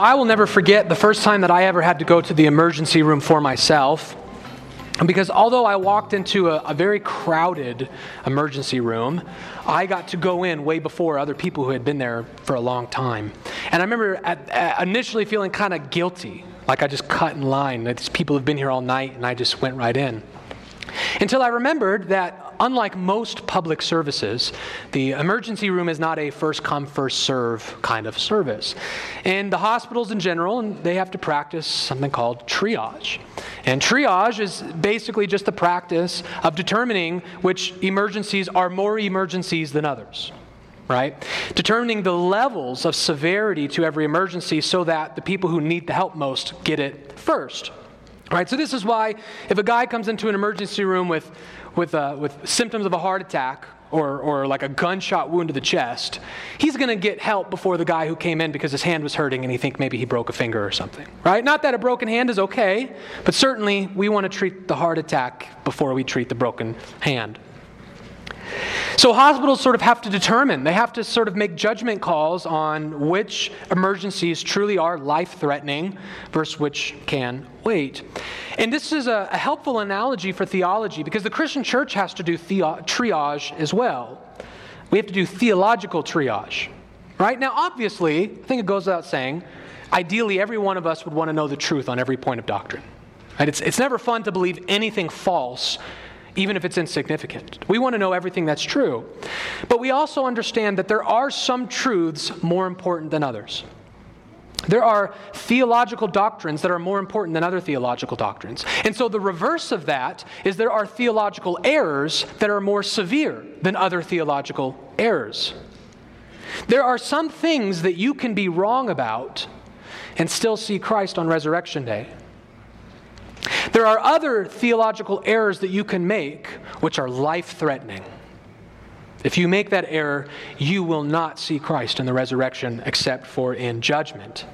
I will never forget the first time that I ever had to go to the emergency room for myself. Because although I walked into a, a, very crowded emergency room, I got to go in way before other people who had been there for a long time. And I remember at, at initially feeling kind of guilty, like I just cut in line. These people have been here all night, and I just went right in. Until I remembered that, unlike most public services, the emergency room is not a first come, first serve kind of service. And the hospitals in general, they have to practice something called triage. And triage is basically just the practice of determining which emergencies are more emergencies than others right? Determining the levels of severity to every emergency so that the people who need the help most get it first. Right, so this is why if a guy comes into an emergency room with, with, uh, with symptoms of a heart attack or, or like a gunshot wound to the chest, he's going to get help before the guy who came in because his hand was hurting and he think maybe he broke a finger or something. Right? Not that a broken hand is okay, but certainly we want to treat the heart attack before we treat the broken hand. So hospitals sort of have to determine, they have to sort of make judgment calls on which emergencies truly are life threatening versus which can wait. And this is a, a, helpful analogy for theology because the Christian church has to do triage as well. We have to do theological triage. Right? Now, obviously, I think it goes without saying, ideally, every one of us would want to know the truth on every point of doctrine. Right? It's, it's never fun to believe anything false even if it's insignificant. We want to know everything that's true. But we also understand that there are some truths more important than others. There are theological doctrines that are more important than other theological doctrines. And so the reverse of that is there are theological errors that are more severe than other theological errors. There are some things that you can be wrong about and still see Christ on Resurrection Day. There are other theological errors that you can make which are life threatening. If you make that error, you will not see Christ in the resurrection except for in judgment.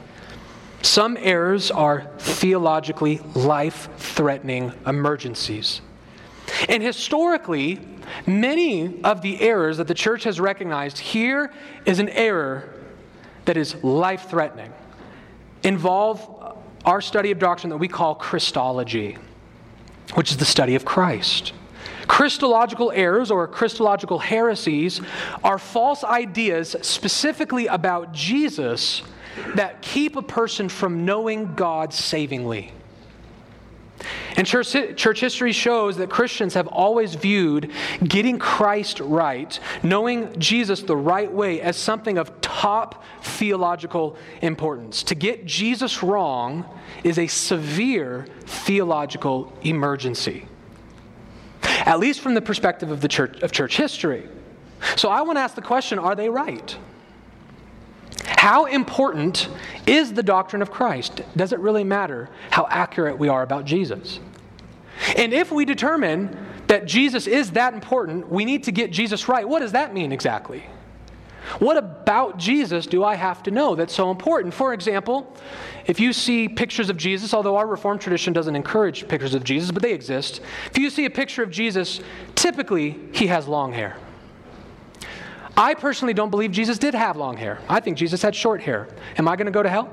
Some errors are theologically life threatening emergencies. And historically, many of the errors that the church has recognized here is an error that is life threatening, involve our study of doctrine that we call Christology, which is the study of Christ. Christological errors or Christological heresies are false ideas specifically about Jesus that keep a person from knowing God savingly. And church, church history shows that Christians have always viewed getting Christ right, knowing Jesus the right way, as something of top theological importance. To get Jesus wrong is a severe theological emergency, at least from the perspective of, the church, of church history. So I want to ask the question are they right? How important is the doctrine of Christ? Does it really matter how accurate we are about Jesus? And if we determine that Jesus is that important, we need to get Jesus right. What does that mean exactly? What about Jesus do I have to know that's so important? For example, if you see pictures of Jesus, although our Reformed tradition doesn't encourage pictures of Jesus, but they exist, if you see a picture of Jesus, typically he has long hair. I personally don't believe Jesus did have long hair. I think Jesus had short hair. Am I going to go to hell?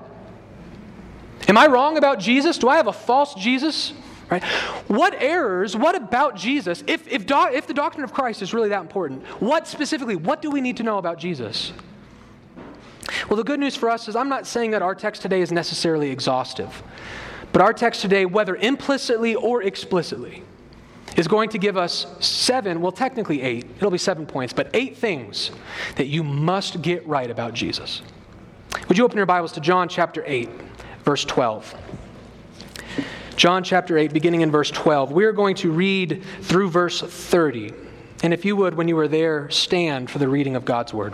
Am I wrong about Jesus? Do I have a false Jesus? Right? What errors, what about Jesus, if, if, do, if the doctrine of Christ is really that important, what specifically, what do we need to know about Jesus? Well, the good news for us is I'm not saying that our text today is necessarily exhaustive, but our text today, whether implicitly or explicitly, is going to give us seven, well, technically eight, it'll be seven points, but eight things that you must get right about Jesus. Would you open your Bibles to John chapter 8, verse 12? John chapter 8, beginning in verse 12. We are going to read through verse 30. And if you would, when you are there, stand for the reading of God's word.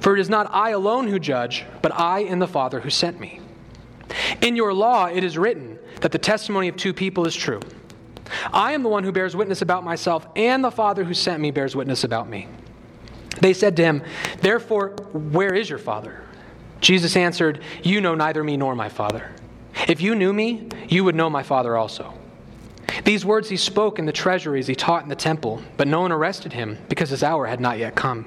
for it is not I alone who judge, but I and the Father who sent me. In your law it is written that the testimony of two people is true. I am the one who bears witness about myself, and the Father who sent me bears witness about me. They said to him, Therefore, where is your Father? Jesus answered, You know neither me nor my Father. If you knew me, you would know my Father also. These words he spoke in the treasuries he taught in the temple, but no one arrested him because his hour had not yet come.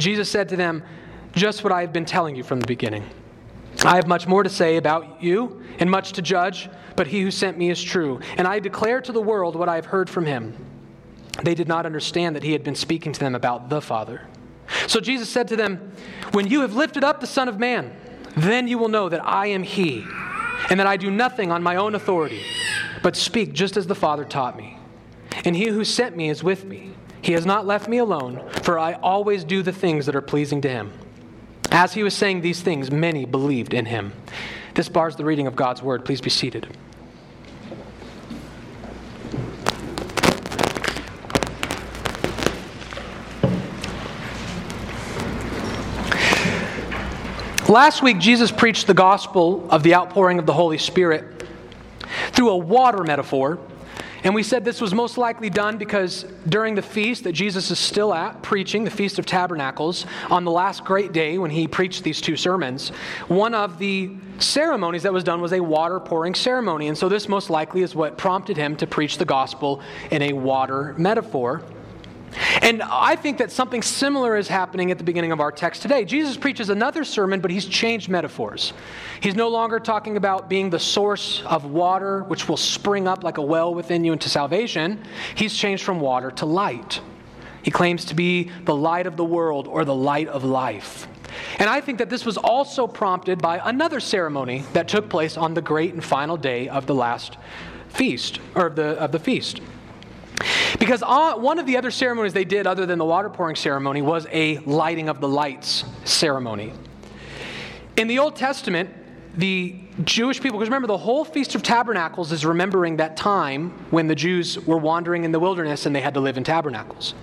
Jesus said to them, Just what I have been telling you from the beginning. I have much more to say about you and much to judge, but he who sent me is true. And I declare to the world what I have heard from him. They did not understand that he had been speaking to them about the Father. So Jesus said to them, When you have lifted up the Son of Man, then you will know that I am he, and that I do nothing on my own authority, but speak just as the Father taught me. And he who sent me is with me. He has not left me alone, for I always do the things that are pleasing to him. As he was saying these things, many believed in him. This bars the reading of God's word. Please be seated. Last week, Jesus preached the gospel of the outpouring of the Holy Spirit through a water metaphor. And we said this was most likely done because during the feast that Jesus is still at, preaching, the Feast of Tabernacles, on the last great day when he preached these two sermons, one of the ceremonies that was done was a water pouring ceremony. And so this most likely is what prompted him to preach the gospel in a water metaphor. And I think that something similar is happening at the beginning of our text today. Jesus preaches another sermon, but he's changed metaphors. He's no longer talking about being the source of water, which will spring up like a well within you into salvation. He's changed from water to light. He claims to be the light of the world or the light of life. And I think that this was also prompted by another ceremony that took place on the great and final day of the last feast, or of the, of the feast. Because one of the other ceremonies they did, other than the water pouring ceremony, was a lighting of the lights ceremony. In the Old Testament, the Jewish people, because remember, the whole Feast of Tabernacles is remembering that time when the Jews were wandering in the wilderness and they had to live in tabernacles.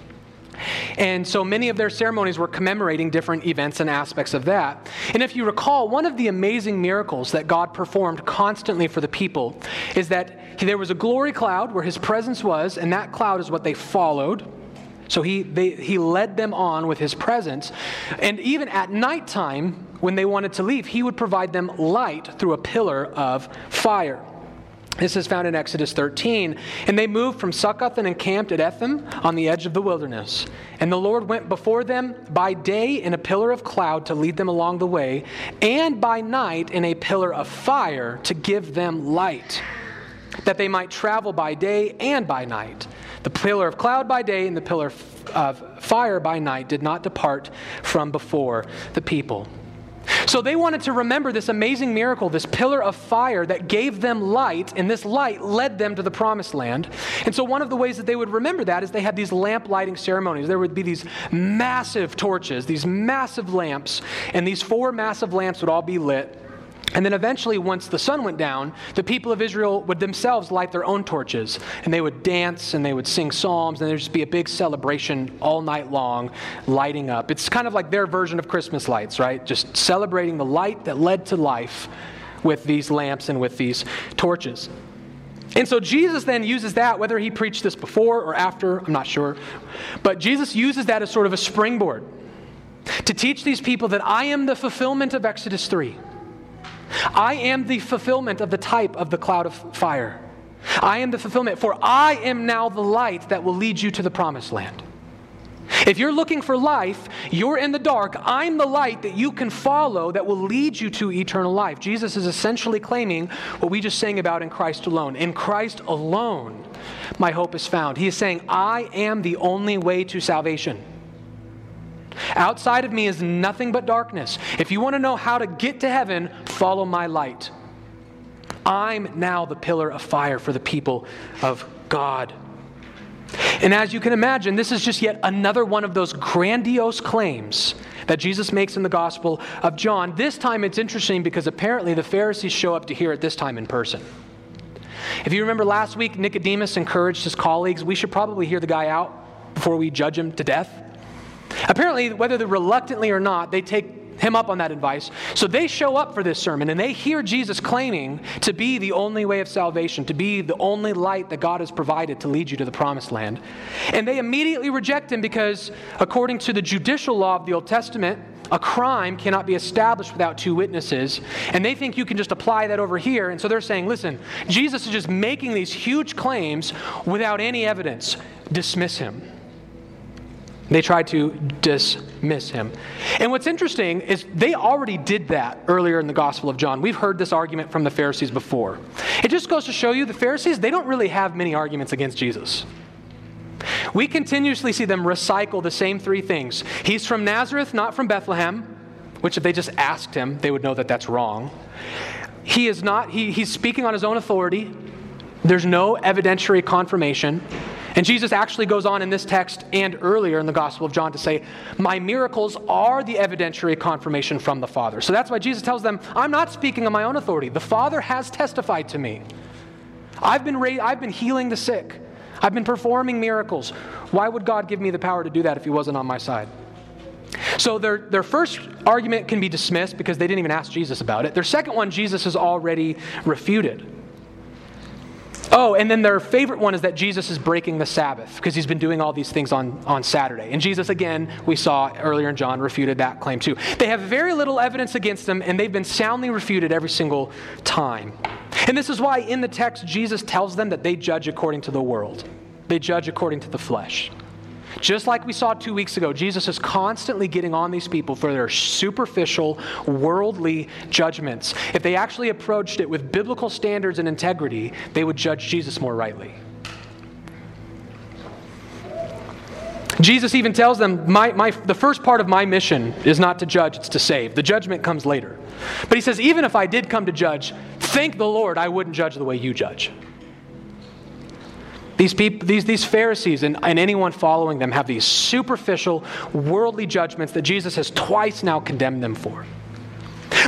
And so many of their ceremonies were commemorating different events and aspects of that. And if you recall, one of the amazing miracles that God performed constantly for the people is that there was a glory cloud where his presence was, and that cloud is what they followed. So he, they, he led them on with his presence. And even at nighttime, when they wanted to leave, he would provide them light through a pillar of fire. This is found in Exodus 13. And they moved from Succoth and encamped at Etham on the edge of the wilderness. And the Lord went before them by day in a pillar of cloud to lead them along the way, and by night in a pillar of fire to give them light, that they might travel by day and by night. The pillar of cloud by day and the pillar of fire by night did not depart from before the people. So they wanted to remember this amazing miracle, this pillar of fire that gave them light, and this light led them to the promised land. And so one of the ways that they would remember that is they had these lamp lighting ceremonies. There would be these massive torches, these massive lamps, and these four massive lamps would all be lit. And then eventually, once the sun went down, the people of Israel would themselves light their own torches. And they would dance and they would sing psalms, and there'd just be a big celebration all night long, lighting up. It's kind of like their version of Christmas lights, right? Just celebrating the light that led to life with these lamps and with these torches. And so Jesus then uses that, whether he preached this before or after, I'm not sure. But Jesus uses that as sort of a springboard to teach these people that I am the fulfillment of Exodus 3. I am the fulfillment of the type of the cloud of fire. I am the fulfillment, for I am now the light that will lead you to the promised land. If you're looking for life, you're in the dark. I'm the light that you can follow that will lead you to eternal life. Jesus is essentially claiming what we just sang about in Christ alone. In Christ alone, my hope is found. He is saying, I am the only way to salvation. Outside of me is nothing but darkness. If you want to know how to get to heaven, follow my light. I'm now the pillar of fire for the people of God. And as you can imagine, this is just yet another one of those grandiose claims that Jesus makes in the Gospel of John. This time it's interesting because apparently the Pharisees show up to hear it this time in person. If you remember last week, Nicodemus encouraged his colleagues, we should probably hear the guy out before we judge him to death. Apparently, whether they're reluctantly or not, they take him up on that advice. So they show up for this sermon and they hear Jesus claiming to be the only way of salvation, to be the only light that God has provided to lead you to the promised land. And they immediately reject him because, according to the judicial law of the Old Testament, a crime cannot be established without two witnesses. And they think you can just apply that over here. And so they're saying, listen, Jesus is just making these huge claims without any evidence. Dismiss him. They tried to dismiss him. And what's interesting is they already did that earlier in the Gospel of John. We've heard this argument from the Pharisees before. It just goes to show you the Pharisees, they don't really have many arguments against Jesus. We continuously see them recycle the same three things. He's from Nazareth, not from Bethlehem, which if they just asked him, they would know that that's wrong. He is not, he, he's speaking on his own authority. There's no evidentiary confirmation. And Jesus actually goes on in this text and earlier in the Gospel of John to say, My miracles are the evidentiary confirmation from the Father. So that's why Jesus tells them, I'm not speaking on my own authority. The Father has testified to me. I've been, ra- I've been healing the sick, I've been performing miracles. Why would God give me the power to do that if He wasn't on my side? So their, their first argument can be dismissed because they didn't even ask Jesus about it. Their second one, Jesus has already refuted. Oh, and then their favorite one is that Jesus is breaking the Sabbath because he's been doing all these things on, on Saturday. And Jesus, again, we saw earlier in John, refuted that claim too. They have very little evidence against them, and they've been soundly refuted every single time. And this is why in the text, Jesus tells them that they judge according to the world, they judge according to the flesh. Just like we saw two weeks ago, Jesus is constantly getting on these people for their superficial, worldly judgments. If they actually approached it with biblical standards and integrity, they would judge Jesus more rightly. Jesus even tells them, my, my, the first part of my mission is not to judge, it's to save. The judgment comes later. But he says, even if I did come to judge, thank the Lord I wouldn't judge the way you judge. These, people, these, these Pharisees and, and anyone following them have these superficial, worldly judgments that Jesus has twice now condemned them for.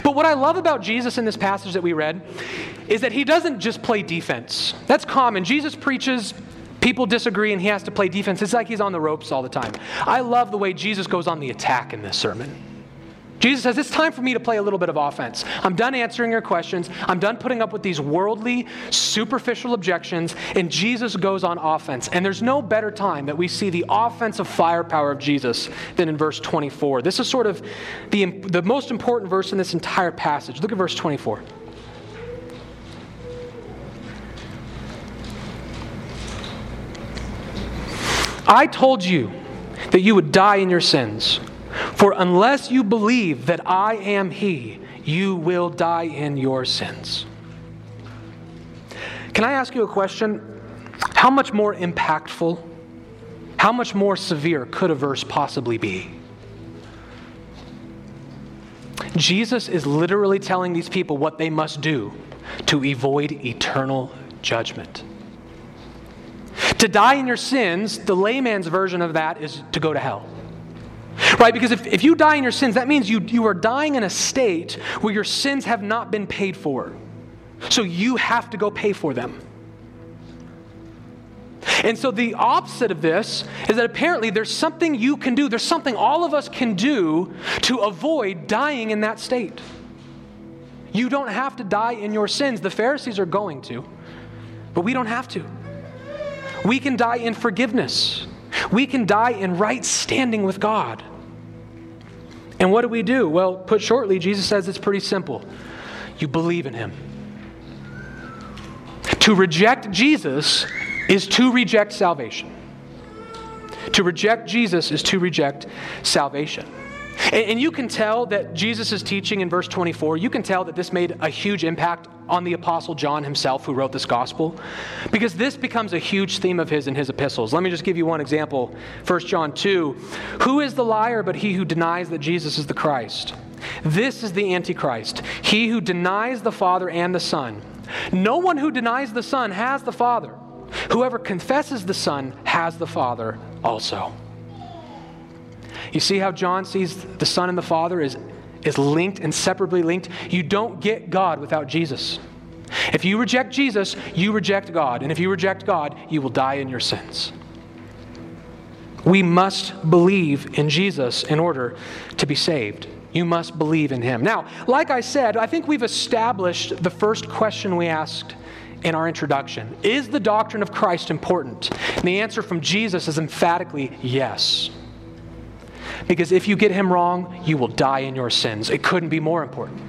But what I love about Jesus in this passage that we read is that he doesn't just play defense. That's common. Jesus preaches, people disagree, and he has to play defense. It's like he's on the ropes all the time. I love the way Jesus goes on the attack in this sermon. Jesus says, It's time for me to play a little bit of offense. I'm done answering your questions. I'm done putting up with these worldly, superficial objections. And Jesus goes on offense. And there's no better time that we see the offensive firepower of Jesus than in verse 24. This is sort of the, the most important verse in this entire passage. Look at verse 24. I told you that you would die in your sins. For unless you believe that I am He, you will die in your sins. Can I ask you a question? How much more impactful, how much more severe could a verse possibly be? Jesus is literally telling these people what they must do to avoid eternal judgment. To die in your sins, the layman's version of that is to go to hell. Right? Because if, if you die in your sins, that means you, you are dying in a state where your sins have not been paid for. So you have to go pay for them. And so the opposite of this is that apparently there's something you can do, there's something all of us can do to avoid dying in that state. You don't have to die in your sins. The Pharisees are going to, but we don't have to. We can die in forgiveness. We can die in right standing with God. And what do we do? Well, put shortly, Jesus says it's pretty simple. You believe in him. To reject Jesus is to reject salvation. To reject Jesus is to reject salvation. And, you can tell that Jesus' teaching in verse 24, you can tell that this made a huge impact on the Apostle John himself, who wrote this gospel, because this becomes a huge theme of his in his epistles. Let me just give you one example 1 John 2. Who is the liar but he who denies that Jesus is the Christ? This is the Antichrist, he who denies the Father and the Son. No one who denies the Son has the Father. Whoever confesses the Son has the Father also. You see how John sees the Son and the Father is, is linked, inseparably linked? You don't get God without Jesus. If you reject Jesus, you reject God. And if you reject God, you will die in your sins. We must believe in Jesus in order to be saved. You must believe in him. Now, like I said, I think we've established the first question we asked in our introduction Is the doctrine of Christ important? And the answer from Jesus is emphatically yes. Because if you get him wrong, you will die in your sins. It couldn't be more important.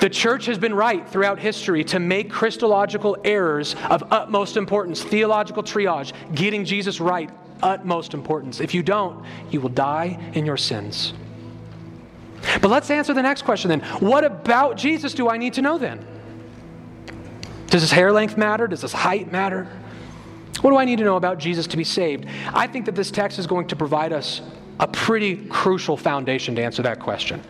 The church has been right throughout history to make Christological errors of utmost importance, theological triage, getting Jesus right, utmost importance. If you don't, you will die in your sins. But let's answer the next question then. What about Jesus do I need to know then? Does his hair length matter? Does his height matter? What do I need to know about Jesus to be saved? I think that this text is going to provide us a pretty crucial foundation to answer that question.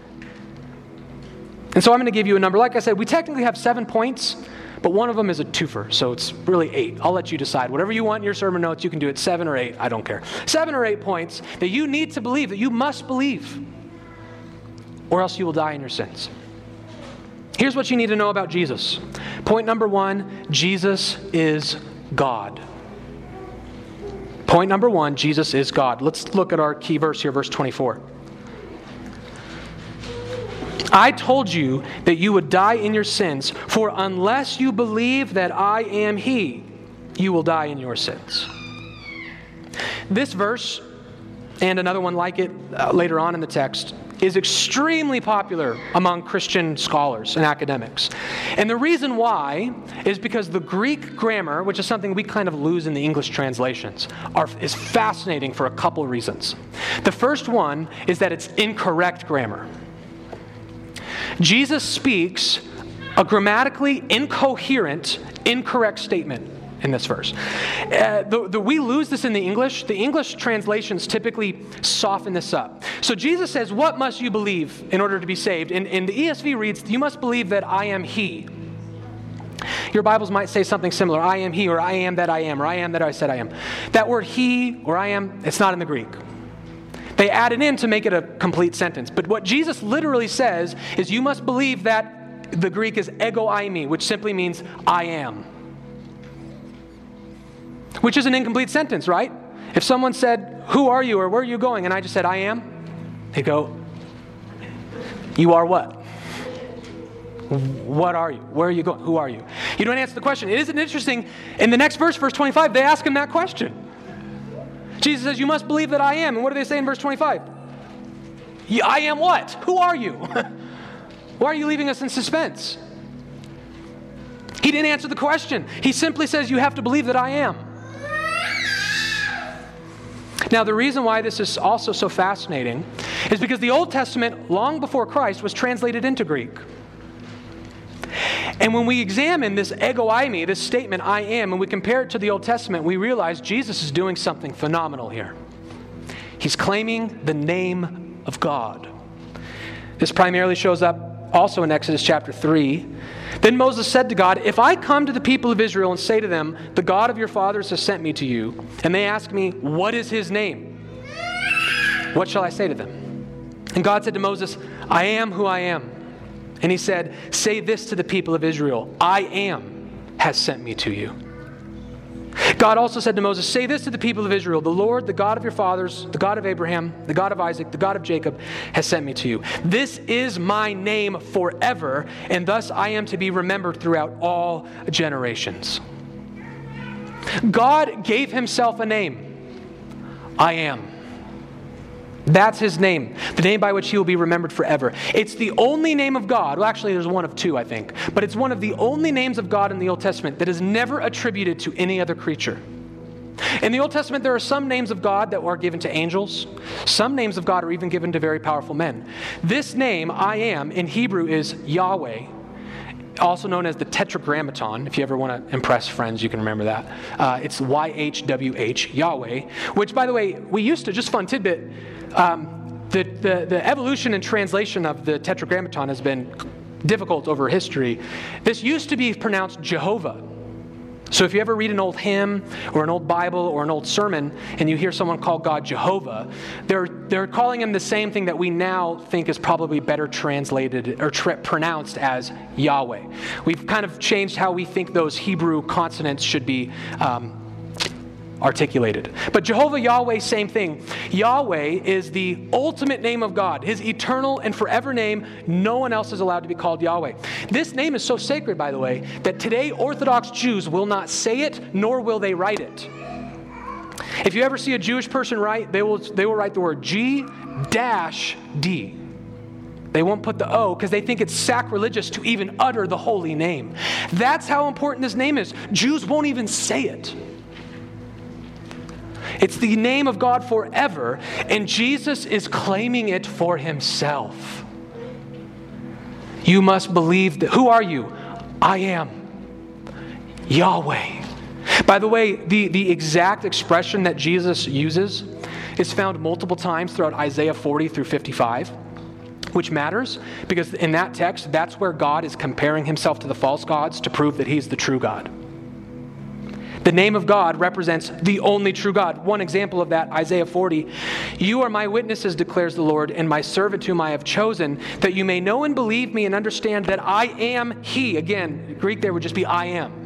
And so I'm going to give you a number. Like I said, we technically have seven points, but one of them is a twofer, so it's really eight. I'll let you decide. Whatever you want in your sermon notes, you can do it seven or eight. I don't care. Seven or eight points that you need to believe, that you must believe, or else you will die in your sins. Here's what you need to know about Jesus. Point number one Jesus is God. Point number one Jesus is God. Let's look at our key verse here, verse 24. I told you that you would die in your sins, for unless you believe that I am He, you will die in your sins. This verse, and another one like it uh, later on in the text, is extremely popular among Christian scholars and academics. And the reason why is because the Greek grammar, which is something we kind of lose in the English translations, are, is fascinating for a couple reasons. The first one is that it's incorrect grammar. Jesus speaks a grammatically incoherent, incorrect statement in this verse. Uh, the, the, we lose this in the English. The English translations typically soften this up. So Jesus says, What must you believe in order to be saved? And, and the ESV reads, You must believe that I am He. Your Bibles might say something similar I am He, or I am that I am, or I am that I said I am. That word He or I am, it's not in the Greek. They add it in to make it a complete sentence. But what Jesus literally says is, You must believe that the Greek is ego eimi, which simply means I am which is an incomplete sentence, right? If someone said, Who are you or where are you going? and I just said, I am, they go, You are what? What are you? Where are you going? Who are you? You don't answer the question. It isn't interesting. In the next verse, verse 25, they ask him that question. Jesus says, You must believe that I am. And what do they say in verse 25? I am what? Who are you? Why are you leaving us in suspense? He didn't answer the question. He simply says, You have to believe that I am. Now, the reason why this is also so fascinating is because the Old Testament, long before Christ, was translated into Greek. And when we examine this ego eimi, this statement, I am, and we compare it to the Old Testament, we realize Jesus is doing something phenomenal here. He's claiming the name of God. This primarily shows up also in Exodus chapter 3. Then Moses said to God, If I come to the people of Israel and say to them, The God of your fathers has sent me to you, and they ask me, What is his name? What shall I say to them? And God said to Moses, I am who I am. And he said, Say this to the people of Israel I am has sent me to you. God also said to Moses, Say this to the people of Israel The Lord, the God of your fathers, the God of Abraham, the God of Isaac, the God of Jacob, has sent me to you. This is my name forever, and thus I am to be remembered throughout all generations. God gave himself a name I am. That's his name, the name by which he will be remembered forever. It's the only name of God. Well, actually, there's one of two, I think, but it's one of the only names of God in the Old Testament that is never attributed to any other creature. In the Old Testament, there are some names of God that are given to angels. Some names of God are even given to very powerful men. This name, I am, in Hebrew is Yahweh, also known as the Tetragrammaton. If you ever want to impress friends, you can remember that. Uh, it's YHWH, Yahweh, which, by the way, we used to, just fun tidbit, um, the, the, the evolution and translation of the Tetragrammaton has been difficult over history. This used to be pronounced Jehovah. So if you ever read an old hymn or an old Bible or an old sermon and you hear someone call God Jehovah, they're, they're calling him the same thing that we now think is probably better translated or tra- pronounced as Yahweh. We've kind of changed how we think those Hebrew consonants should be um, articulated. But Jehovah Yahweh, same thing. Yahweh is the ultimate name of God, his eternal and forever name. No one else is allowed to be called Yahweh. This name is so sacred, by the way, that today Orthodox Jews will not say it, nor will they write it. If you ever see a Jewish person write, they will, they will write the word G dash D. They won't put the O because they think it's sacrilegious to even utter the holy name. That's how important this name is. Jews won't even say it. It's the name of God forever, and Jesus is claiming it for himself. You must believe that. Who are you? I am Yahweh. By the way, the, the exact expression that Jesus uses is found multiple times throughout Isaiah 40 through 55 which matters because in that text, that's where God is comparing himself to the false gods to prove that he's the true God. The name of God represents the only true God. One example of that, Isaiah 40. You are my witnesses, declares the Lord, and my servant whom I have chosen, that you may know and believe me and understand that I am He. Again, Greek there would just be I am.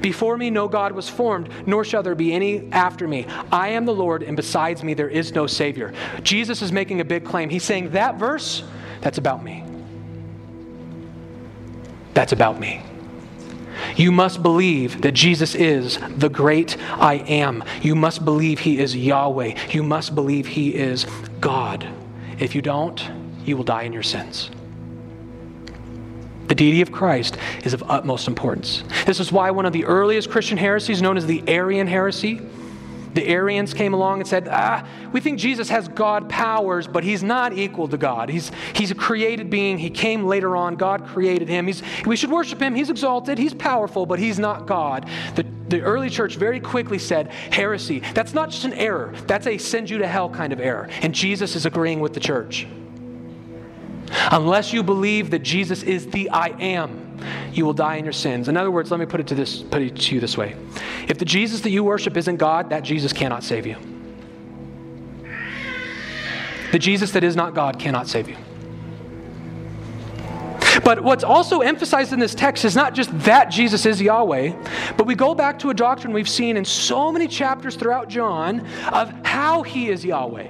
Before me no God was formed, nor shall there be any after me. I am the Lord, and besides me there is no Savior. Jesus is making a big claim. He's saying that verse, that's about me. That's about me. You must believe that Jesus is the great I am. You must believe he is Yahweh. You must believe he is God. If you don't, you will die in your sins. The deity of Christ is of utmost importance. This is why one of the earliest Christian heresies, known as the Arian heresy, the Arians came along and said, ah, we think Jesus has God powers, but he's not equal to God. He's, he's a created being. He came later on. God created him. He's, we should worship him. He's exalted. He's powerful, but he's not God. The, the early church very quickly said, heresy. That's not just an error, that's a send you to hell kind of error. And Jesus is agreeing with the church. Unless you believe that Jesus is the I am, you will die in your sins. In other words, let me put it to this put it to you this way. If the Jesus that you worship isn't God, that Jesus cannot save you. The Jesus that is not God cannot save you. But what's also emphasized in this text is not just that Jesus is Yahweh, but we go back to a doctrine we've seen in so many chapters throughout John of how he is Yahweh.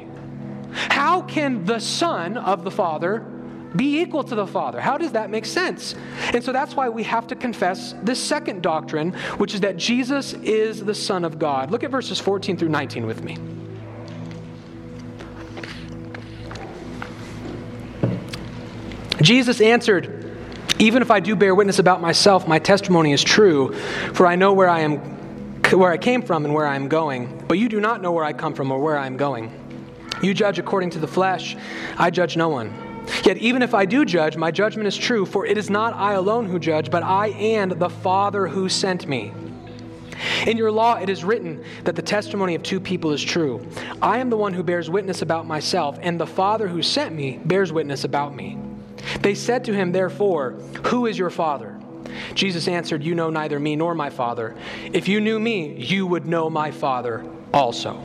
How can the Son of the Father be equal to the Father. How does that make sense? And so that's why we have to confess this second doctrine, which is that Jesus is the Son of God. Look at verses 14 through 19 with me. Jesus answered, Even if I do bear witness about myself, my testimony is true, for I know where I am where I came from and where I am going, but you do not know where I come from or where I am going. You judge according to the flesh, I judge no one. Yet even if I do judge, my judgment is true, for it is not I alone who judge, but I and the Father who sent me. In your law, it is written that the testimony of two people is true. I am the one who bears witness about myself, and the Father who sent me bears witness about me. They said to him, therefore, Who is your Father? Jesus answered, You know neither me nor my Father. If you knew me, you would know my Father also.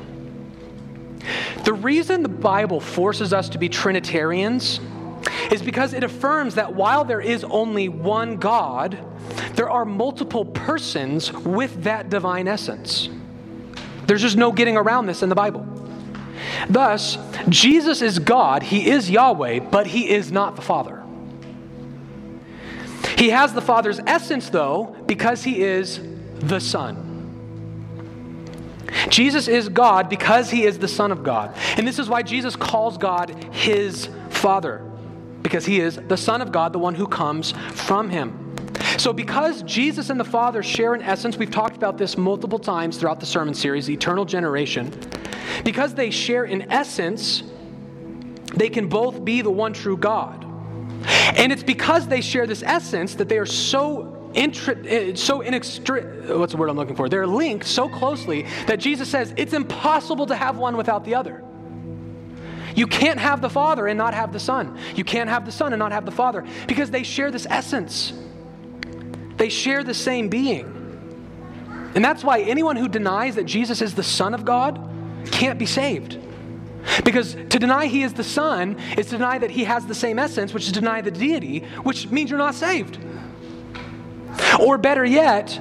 The reason the Bible forces us to be Trinitarians is because it affirms that while there is only one God, there are multiple persons with that divine essence. There's just no getting around this in the Bible. Thus, Jesus is God, He is Yahweh, but He is not the Father. He has the Father's essence, though, because He is the Son. Jesus is God because he is the Son of God. And this is why Jesus calls God his Father, because he is the Son of God, the one who comes from him. So, because Jesus and the Father share an essence, we've talked about this multiple times throughout the sermon series, eternal generation. Because they share an essence, they can both be the one true God. And it's because they share this essence that they are so Intri- eh, so inextri- what's the word I'm looking for? They're linked so closely that Jesus says it's impossible to have one without the other. You can't have the Father and not have the Son. You can't have the Son and not have the Father because they share this essence. They share the same being. And that's why anyone who denies that Jesus is the Son of God can't be saved. Because to deny he is the Son is to deny that he has the same essence, which is deny the deity, which means you're not saved. Or better yet,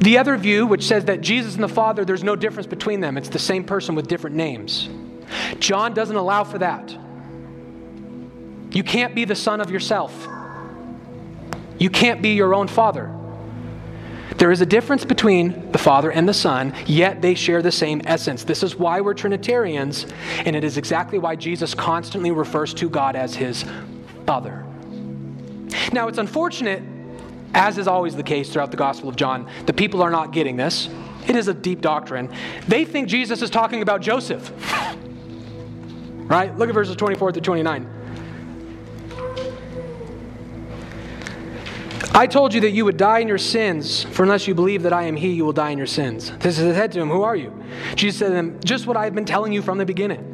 the other view, which says that Jesus and the Father, there's no difference between them, it's the same person with different names. John doesn't allow for that. You can't be the son of yourself. You can't be your own father. There is a difference between the Father and the Son, yet they share the same essence. This is why we're Trinitarians, and it is exactly why Jesus constantly refers to God as his Father. Now, it's unfortunate, as is always the case throughout the Gospel of John, the people are not getting this. It is a deep doctrine. They think Jesus is talking about Joseph. Right? Look at verses 24 through 29. I told you that you would die in your sins, for unless you believe that I am He, you will die in your sins. This is said to him, Who are you? Jesus said to him, Just what I have been telling you from the beginning.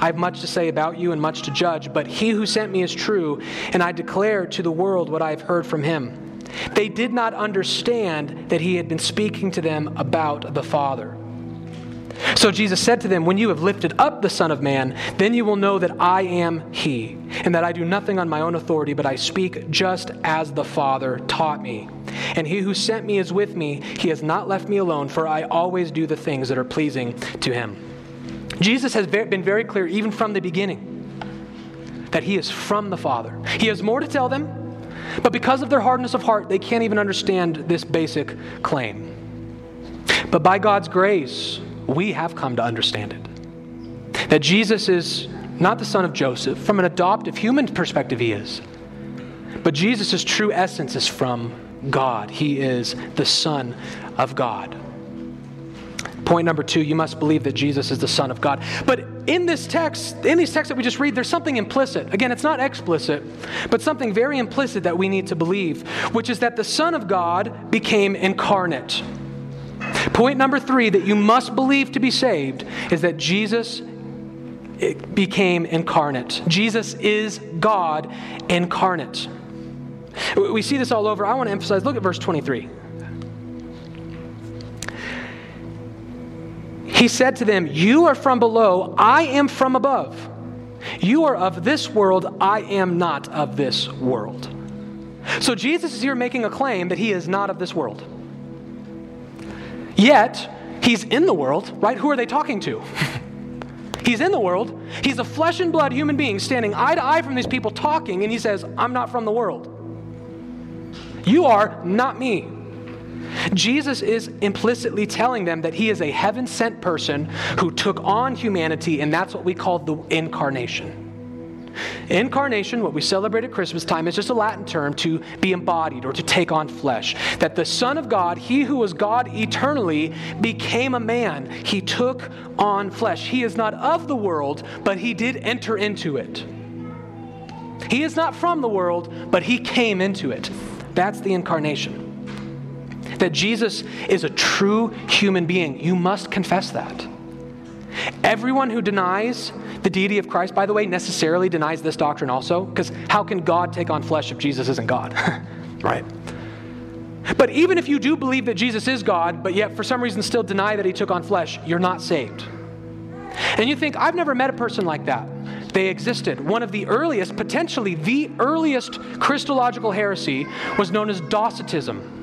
I have much to say about you and much to judge, but He who sent me is true, and I declare to the world what I have heard from Him. They did not understand that He had been speaking to them about the Father. So Jesus said to them, When you have lifted up the Son of Man, then you will know that I am He, and that I do nothing on my own authority, but I speak just as the Father taught me. And He who sent me is with me. He has not left me alone, for I always do the things that are pleasing to Him. Jesus has been very clear, even from the beginning, that He is from the Father. He has more to tell them, but because of their hardness of heart, they can't even understand this basic claim. But by God's grace, we have come to understand it. That Jesus is not the son of Joseph. From an adoptive human perspective, he is. But Jesus' true essence is from God. He is the Son of God. Point number two, you must believe that Jesus is the Son of God. But in this text, in these texts that we just read, there's something implicit. Again, it's not explicit, but something very implicit that we need to believe, which is that the Son of God became incarnate. Point number three that you must believe to be saved is that Jesus eh, became incarnate. Jesus is God incarnate. We see this all over. I want to emphasize look at verse 23. He said to them, You are from below, I am from above. You are of this world, I am not of this world. So Jesus is here making a claim that he is not of this world. Yet, he's in the world, right? Who are they talking to? he's in the world. He's a flesh and blood human being standing eye to eye from these people talking, and he says, I'm not from the world. You are not me. Jesus is implicitly telling them that he is a heaven sent person who took on humanity, and that's what we call the incarnation. Incarnation, what we celebrate at Christmas time, is just a Latin term to be embodied or to take on flesh. That the Son of God, he who was God eternally, became a man. He took on flesh. He is not of the world, but he did enter into it. He is not from the world, but he came into it. That's the incarnation. That Jesus is a true human being. You must confess that. Everyone who denies the deity of Christ, by the way, necessarily denies this doctrine also, because how can God take on flesh if Jesus isn't God? right? But even if you do believe that Jesus is God, but yet for some reason still deny that he took on flesh, you're not saved. And you think, I've never met a person like that. They existed. One of the earliest, potentially the earliest Christological heresy was known as Docetism.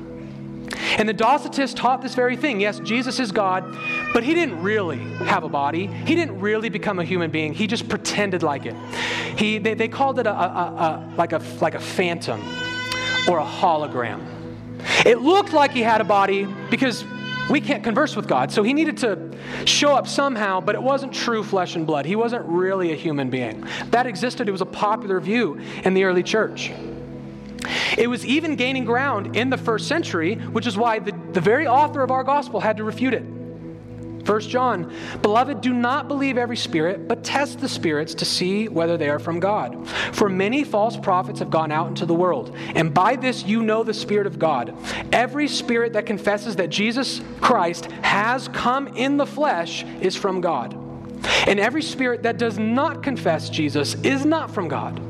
And the Docetists taught this very thing. Yes, Jesus is God, but he didn't really have a body. He didn't really become a human being. He just pretended like it. He, they, they called it a, a, a, like, a, like a phantom or a hologram. It looked like he had a body because we can't converse with God. So he needed to show up somehow, but it wasn't true flesh and blood. He wasn't really a human being. That existed, it was a popular view in the early church. It was even gaining ground in the first century, which is why the, the very author of our gospel had to refute it. 1 John, beloved, do not believe every spirit, but test the spirits to see whether they are from God. For many false prophets have gone out into the world, and by this you know the Spirit of God. Every spirit that confesses that Jesus Christ has come in the flesh is from God. And every spirit that does not confess Jesus is not from God.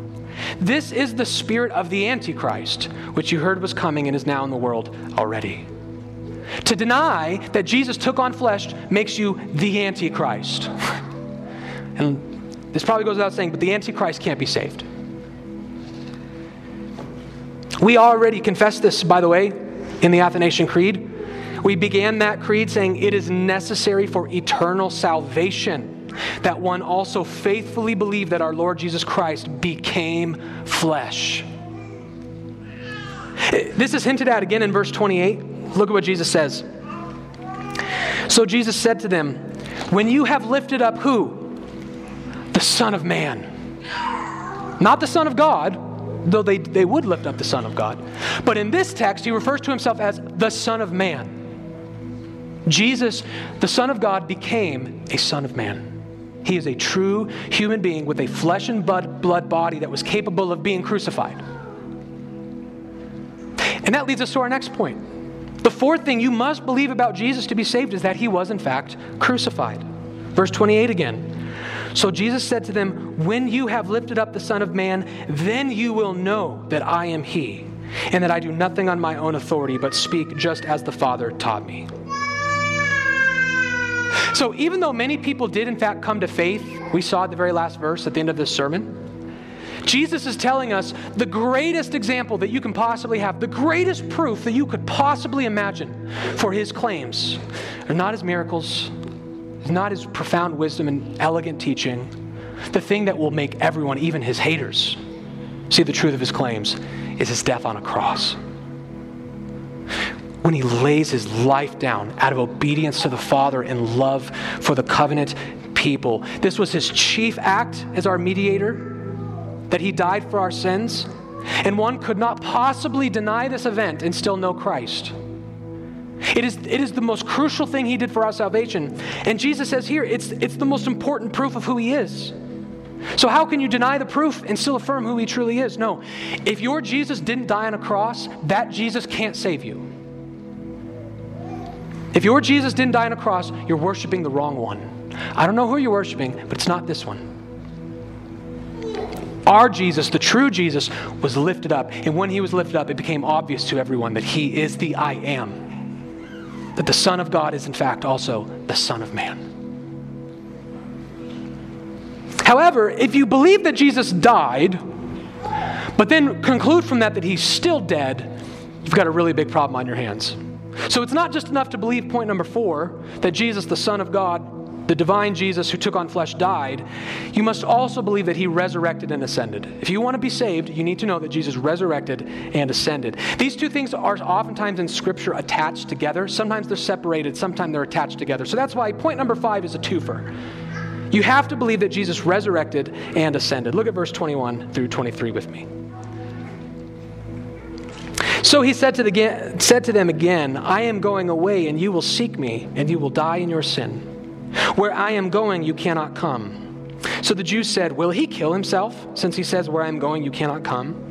This is the spirit of the Antichrist, which you heard was coming and is now in the world already. To deny that Jesus took on flesh makes you the Antichrist. and this probably goes without saying, but the Antichrist can't be saved. We already confessed this, by the way, in the Athanasian Creed. We began that creed saying it is necessary for eternal salvation that one also faithfully believe that our Lord Jesus Christ became flesh. This is hinted at again in verse 28. Look at what Jesus says. So Jesus said to them, When you have lifted up who? The Son of Man. Not the Son of God, though they, they would lift up the Son of God. But in this text, he refers to himself as the Son of Man. Jesus, the Son of God, became a Son of Man. He is a true human being with a flesh and blood, body that was capable of being crucified. And that leads us to our next point. The fourth thing you must believe about Jesus to be saved is that he was, in fact, crucified. Verse 28 again. So Jesus said to them, When you have lifted up the Son of Man, then you will know that I am he, and that I do nothing on my own authority, but speak just as the Father taught me. So, even though many people did, in fact, come to faith, we saw the very last verse at the end of this sermon, Jesus is telling us the greatest example that you can possibly have, the greatest proof that you could possibly imagine for his claims are not his miracles, not his profound wisdom and elegant teaching. The thing that will make everyone, even his haters, see the truth of his claims is his death on a cross. When he lays his life down out of obedience to the Father and love for the covenant people. This was his chief act as our mediator that he died for our sins, and one could not possibly deny this event and still know Christ. It is, it is the most crucial thing he did for our salvation. And Jesus says here, it's, it's the most important proof of who he is. So, how can you deny the proof and still affirm who he truly is? No. If your Jesus didn't die on a cross, that Jesus can't save you. If your Jesus didn't die on a cross, you're worshiping the wrong one. I don't know who you're worshiping, but it's not this one. Our Jesus, the true Jesus, was lifted up. And when he was lifted up, it became obvious to everyone that he is the I am. That the Son of God is, in fact, also the Son of Man. However, if you believe that Jesus died, but then conclude from that that he's still dead, you've got a really big problem on your hands. So it's not just enough to believe point number four that Jesus, the Son of God, the divine Jesus who took on flesh died, you must also believe that he resurrected and ascended. If you want to be saved, you need to know that Jesus resurrected and ascended. These two things are oftentimes in Scripture attached together. Sometimes they're separated, sometimes they're attached together. So that's why point number five is a twofer. You have to believe that Jesus resurrected and ascended. Look at verse 21 through 23 with me. So he said to, the, said to them again, I am going away, and you will seek me, and you will die in your sin. Where I am going, you cannot come. So the Jews said, Will he kill himself, since he says, Where I am going, you cannot come?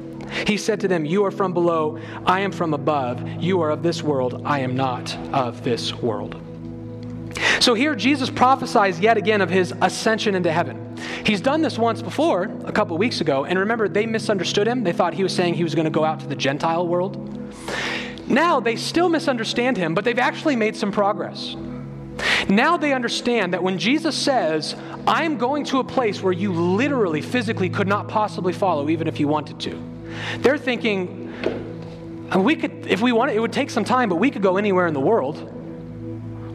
He said to them, You are from below, I am from above. You are of this world, I am not of this world. So here Jesus prophesies yet again of his ascension into heaven. He's done this once before, a couple weeks ago, and remember, they misunderstood him. They thought he was saying he was going to go out to the Gentile world. Now they still misunderstand him, but they've actually made some progress. Now they understand that when Jesus says, I'm going to a place where you literally, physically could not possibly follow, even if you wanted to, they're thinking, we could, if we wanted, it would take some time, but we could go anywhere in the world.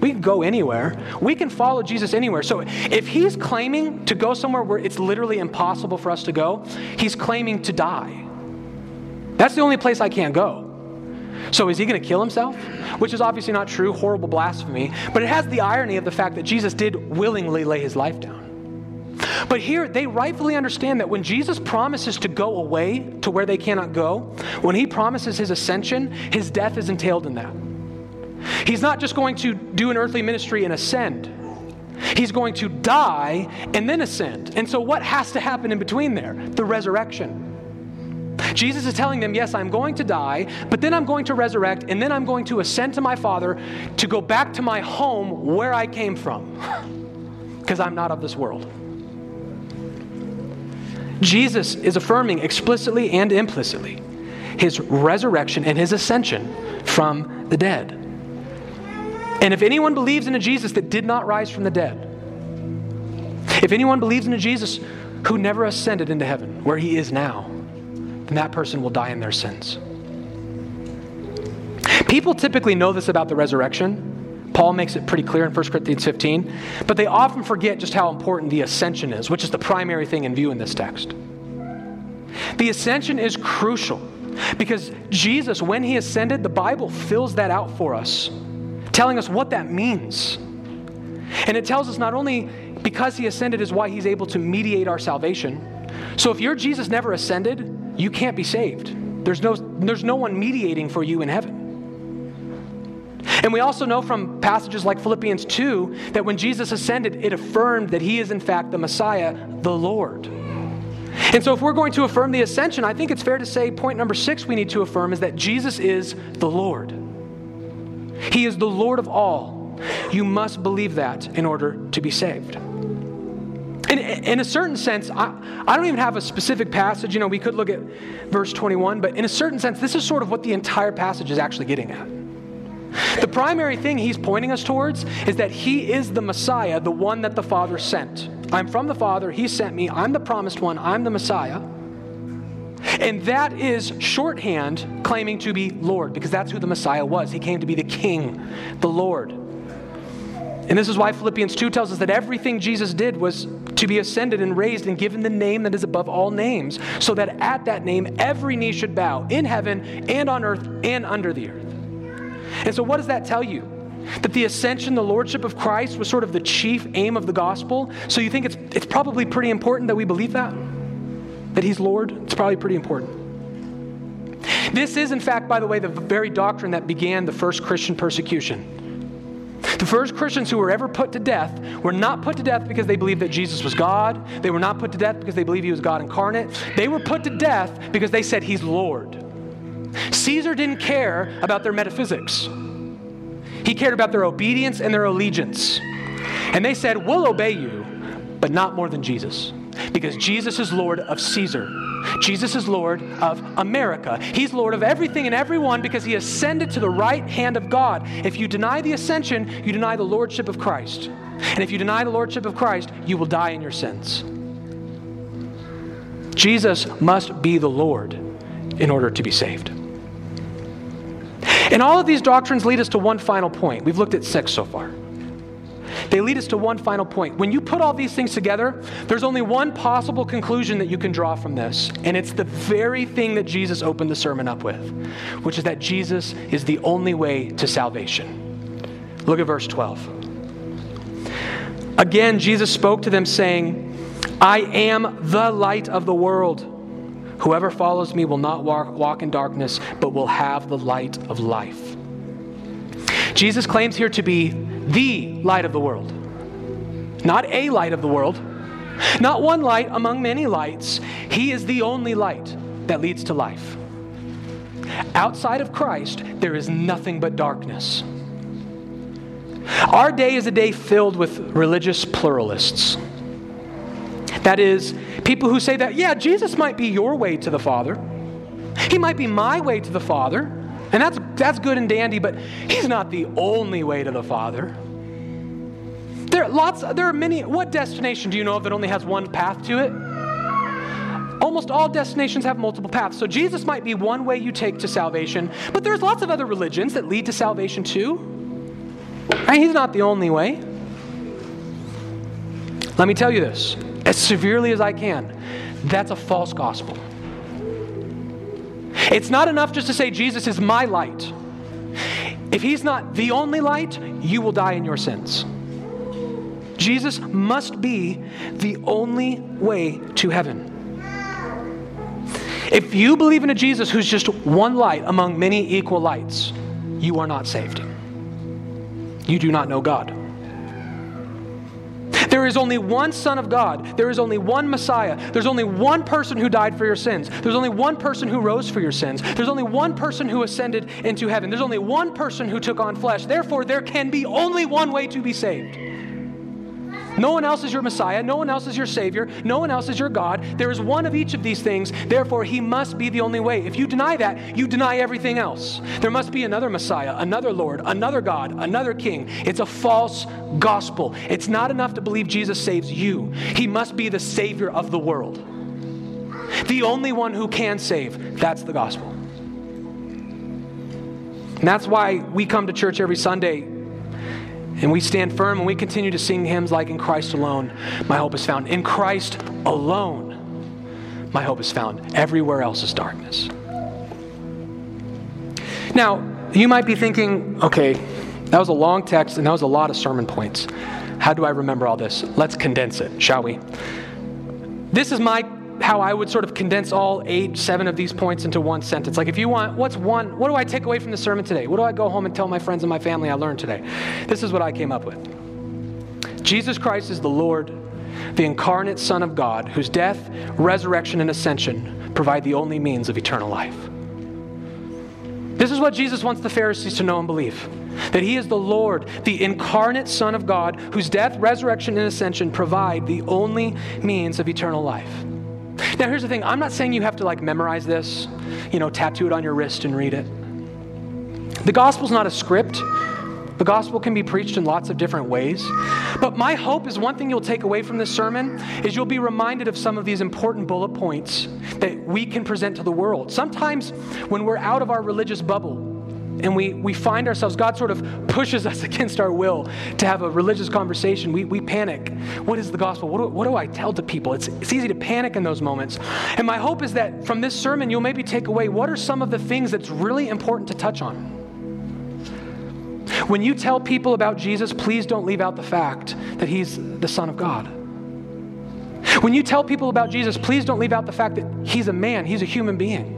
We can go anywhere. We can follow Jesus anywhere. So if he's claiming to go somewhere where it's literally impossible for us to go, he's claiming to die. That's the only place I can't go. So is he going to kill himself? Which is obviously not true, horrible blasphemy, but it has the irony of the fact that Jesus did willingly lay his life down. But here, they rightfully understand that when Jesus promises to go away to where they cannot go, when he promises his ascension, his death is entailed in that. He's not just going to do an earthly ministry and ascend. He's going to die and then ascend. And so, what has to happen in between there? The resurrection. Jesus is telling them, Yes, I'm going to die, but then I'm going to resurrect, and then I'm going to ascend to my Father to go back to my home where I came from, because I'm not of this world. Jesus is affirming explicitly and implicitly his resurrection and his ascension from the dead. And if anyone believes in a Jesus that did not rise from the dead, if anyone believes in a Jesus who never ascended into heaven, where he is now, then that person will die in their sins. People typically know this about the resurrection. Paul makes it pretty clear in 1 Corinthians 15, but they often forget just how important the ascension is, which is the primary thing in view in this text. The ascension is crucial because Jesus, when he ascended, the Bible fills that out for us, telling us what that means. And it tells us not only because he ascended is why he's able to mediate our salvation. So if your Jesus never ascended, you can't be saved. There's no, there's no one mediating for you in heaven. And we also know from passages like Philippians 2 that when Jesus ascended, it affirmed that he is in fact the Messiah, the Lord. And so, if we're going to affirm the ascension, I think it's fair to say point number six we need to affirm is that Jesus is the Lord. He is the Lord of all. You must believe that in order to be saved. In, in a certain sense, I, I don't even have a specific passage. You know, we could look at verse 21, but in a certain sense, this is sort of what the entire passage is actually getting at. The primary thing he's pointing us towards is that he is the Messiah, the one that the Father sent. I'm from the Father, he sent me, I'm the promised one, I'm the Messiah. And that is shorthand claiming to be Lord, because that's who the Messiah was. He came to be the King, the Lord. And this is why Philippians 2 tells us that everything Jesus did was to be ascended and raised and given the name that is above all names, so that at that name every knee should bow in heaven and on earth and under the earth. And so, what does that tell you? That the ascension, the lordship of Christ, was sort of the chief aim of the gospel. So, you think it's, it's probably pretty important that we believe that? That he's Lord? It's probably pretty important. This is, in fact, by the way, the very doctrine that began the first Christian persecution. The first Christians who were ever put to death were not put to death because they believed that Jesus was God. They were not put to death because they believed he was God incarnate. They were put to death because they said he's Lord. Caesar didn't care about their metaphysics, he cared about their obedience and their allegiance. And they said, We'll obey you, but not more than Jesus. Because Jesus is Lord of Caesar. Jesus is Lord of America. He's Lord of everything and everyone because he ascended to the right hand of God. If you deny the ascension, you deny the lordship of Christ. And if you deny the lordship of Christ, you will die in your sins. Jesus must be the Lord in order to be saved. And all of these doctrines lead us to one final point. We've looked at six so far. They lead us to one final point. When you put all these things together, there's only one possible conclusion that you can draw from this, and it's the very thing that Jesus opened the sermon up with, which is that Jesus is the only way to salvation. Look at verse 12. Again, Jesus spoke to them, saying, I am the light of the world. Whoever follows me will not walk, walk in darkness, but will have the light of life. Jesus claims here to be the light of the world, not a light of the world, not one light among many lights. He is the only light that leads to life. Outside of Christ, there is nothing but darkness. Our day is a day filled with religious pluralists. That is, people who say that, yeah, Jesus might be your way to the Father. He might be my way to the Father. And that's, that's good and dandy, but he's not the only way to the Father. There are lots, there are many. What destination do you know of that only has one path to it? Almost all destinations have multiple paths. So Jesus might be one way you take to salvation, but there's lots of other religions that lead to salvation too. And he's not the only way. Let me tell you this as severely as I can. That's a false gospel. It's not enough just to say, Jesus is my light. If he's not the only light, you will die in your sins. Jesus must be the only way to heaven. If you believe in a Jesus who's just one light among many equal lights, you are not saved. You do not know God. There is only one Son of God. There is only one Messiah. There's only one person who died for your sins. There's only one person who rose for your sins. There's only one person who ascended into heaven. There's only one person who took on flesh. Therefore, there can be only one way to be saved. No one else is your Messiah. No one else is your Savior. No one else is your God. There is one of each of these things. Therefore, He must be the only way. If you deny that, you deny everything else. There must be another Messiah, another Lord, another God, another King. It's a false gospel. It's not enough to believe Jesus saves you, He must be the Savior of the world. The only one who can save. That's the gospel. And that's why we come to church every Sunday and we stand firm and we continue to sing hymns like In Christ Alone, My Hope is Found. In Christ alone, my hope is found. Everywhere else is darkness. Now, you might be thinking, okay, that was a long text and that was a lot of sermon points. How do I remember all this? Let's condense it, shall we? This is my how I would sort of condense all eight, seven of these points into one sentence. Like, if you want, what's one, what do I take away from the sermon today? What do I go home and tell my friends and my family I learned today? This is what I came up with Jesus Christ is the Lord, the incarnate Son of God, whose death, resurrection, and ascension provide the only means of eternal life. This is what Jesus wants the Pharisees to know and believe that he is the Lord, the incarnate Son of God, whose death, resurrection, and ascension provide the only means of eternal life. Now, here's the thing I'm not saying you have to like memorize this, you know, tattoo it on your wrist and read it. The gospel's not a script. The gospel can be preached in lots of different ways. But my hope is one thing you'll take away from this sermon is you'll be reminded of some of these important bullet points that we can present to the world. Sometimes when we're out of our religious bubble, and we, we find ourselves, God sort of pushes us against our will to have a religious conversation. We, we panic. What is the gospel? What do, what do I tell to people? It's, it's easy to panic in those moments. And my hope is that from this sermon, you'll maybe take away what are some of the things that's really important to touch on. When you tell people about Jesus, please don't leave out the fact that he's the Son of God. When you tell people about Jesus, please don't leave out the fact that he's a man, he's a human being.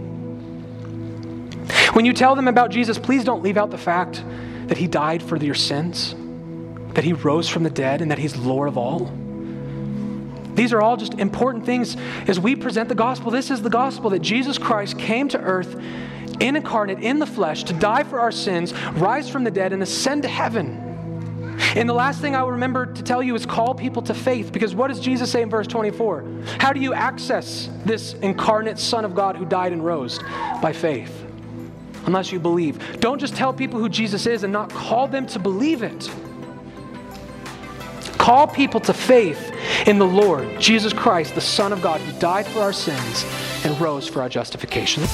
When you tell them about Jesus, please don't leave out the fact that he died for your sins, that he rose from the dead, and that he's Lord of all. These are all just important things as we present the gospel. This is the gospel that Jesus Christ came to earth incarnate in the flesh to die for our sins, rise from the dead, and ascend to heaven. And the last thing I will remember to tell you is call people to faith because what does Jesus say in verse 24? How do you access this incarnate Son of God who died and rose? By faith unless you believe. Don't just tell people who Jesus is and not call them to believe it. Call people to faith in the Lord, Jesus Christ, the Son of God, who died for our sins and rose for our justification.